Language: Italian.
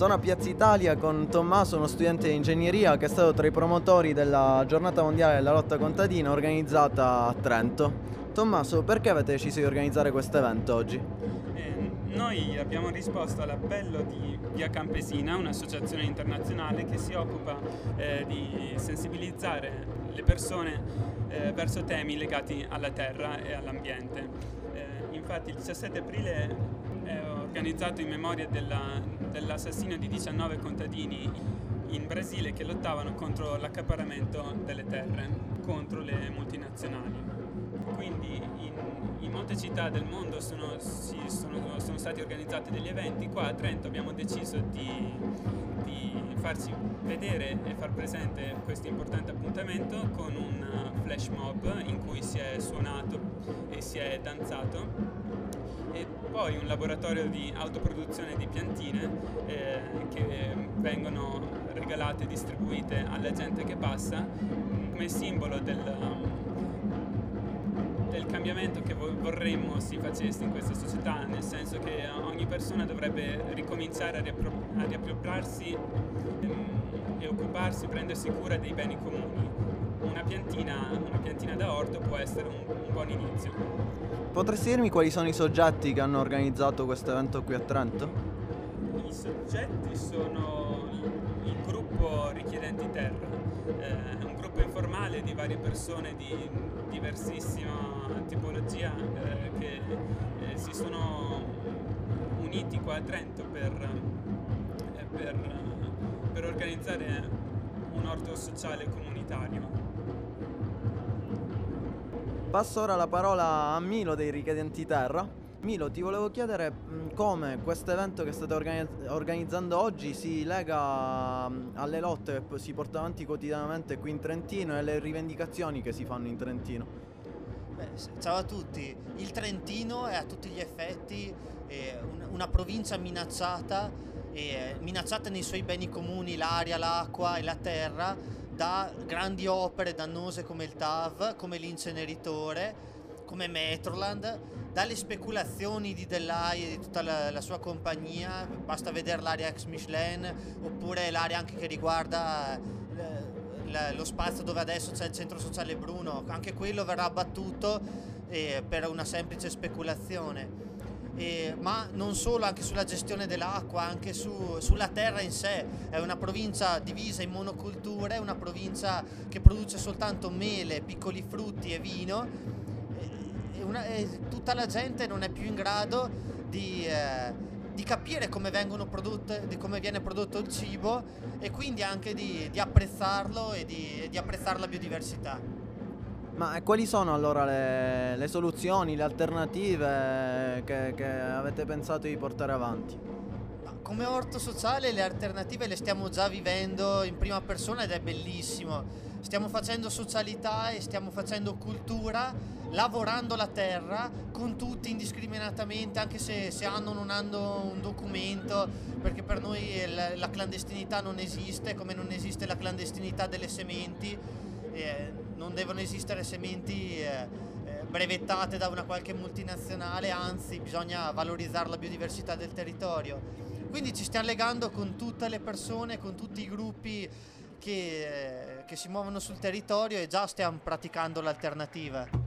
Sono a Piazza Italia con Tommaso, uno studente di ingegneria che è stato tra i promotori della giornata mondiale della lotta contadina organizzata a Trento. Tommaso, perché avete deciso di organizzare questo evento oggi? Eh, noi abbiamo risposto all'appello di Via Campesina, un'associazione internazionale che si occupa eh, di sensibilizzare le persone eh, verso temi legati alla terra e all'ambiente. Eh, infatti il 17 aprile organizzato in memoria della, dell'assassinio di 19 contadini in Brasile che lottavano contro l'accaparramento delle terre, contro le multinazionali. Quindi in, in molte città del mondo sono, si, sono, sono, stati organizzati degli eventi, qua a Trento abbiamo deciso di, di farci vedere e far presente questo importante appuntamento con un flash mob in cui si è suonato e si è danzato e poi un laboratorio di autoproduzione di piantine eh, che vengono regalate e distribuite alla gente che passa come simbolo del, del cambiamento che vorremmo si facesse in questa società, nel senso che ogni persona dovrebbe ricominciare a, riappro- a riappropriarsi ehm, e occuparsi, prendersi cura dei beni comuni. Una piantina, una piantina da orto può essere un, un buon inizio. Potresti dirmi quali sono i soggetti che hanno organizzato questo evento qui a Trento? I soggetti sono il gruppo Richiedenti Terra, eh, un gruppo informale di varie persone di diversissima tipologia eh, che eh, si sono uniti qua a Trento per, eh, per, per organizzare un orto sociale comunitario. Passo ora la parola a Milo dei Richiedenti Terra. Milo, ti volevo chiedere come questo evento che state organizzando oggi si lega alle lotte che si portano avanti quotidianamente qui in Trentino e alle rivendicazioni che si fanno in Trentino. Ciao a tutti, il Trentino è a tutti gli effetti eh, una provincia minacciata, eh, minacciata nei suoi beni comuni, l'aria, l'acqua e la terra, da grandi opere dannose come il TAV, come l'inceneritore, come Metroland, dalle speculazioni di Delay e di tutta la, la, sua compagnia, basta vedere l'area ex Michelin oppure l'area anche che riguarda eh, lo spazio dove adesso c'è il centro sociale Bruno, anche quello verrà abbattuto eh, per una semplice speculazione eh, ma non solo, anche sulla gestione dell'acqua, anche su, sulla terra in sé. È una provincia divisa in monoculture, una provincia che produce soltanto mele, piccoli frutti e vino. E una, e tutta la gente non è più in grado di, eh, di capire come, prodotte, di come, viene prodotto il cibo e quindi anche di, di apprezzarlo e di, di apprezzare la biodiversità. Ma quali sono allora le, le soluzioni, le alternative che, che, avete pensato di portare avanti? Come orto sociale le alternative le stiamo già vivendo in prima persona ed è bellissimo. Stiamo facendo socialità e stiamo facendo cultura lavorando la terra con tutti indiscriminatamente, anche se, se hanno o non hanno un documento, perché per noi la, la clandestinità non esiste, come non esiste la clandestinità delle sementi. E, non devono esistere sementi eh, eh, brevettate da una qualche multinazionale, anzi bisogna valorizzare la biodiversità del territorio. Quindi ci stiamo legando con tutte le persone, con tutti i gruppi che, eh, che si muovono sul territorio e già stiamo praticando l'alternativa.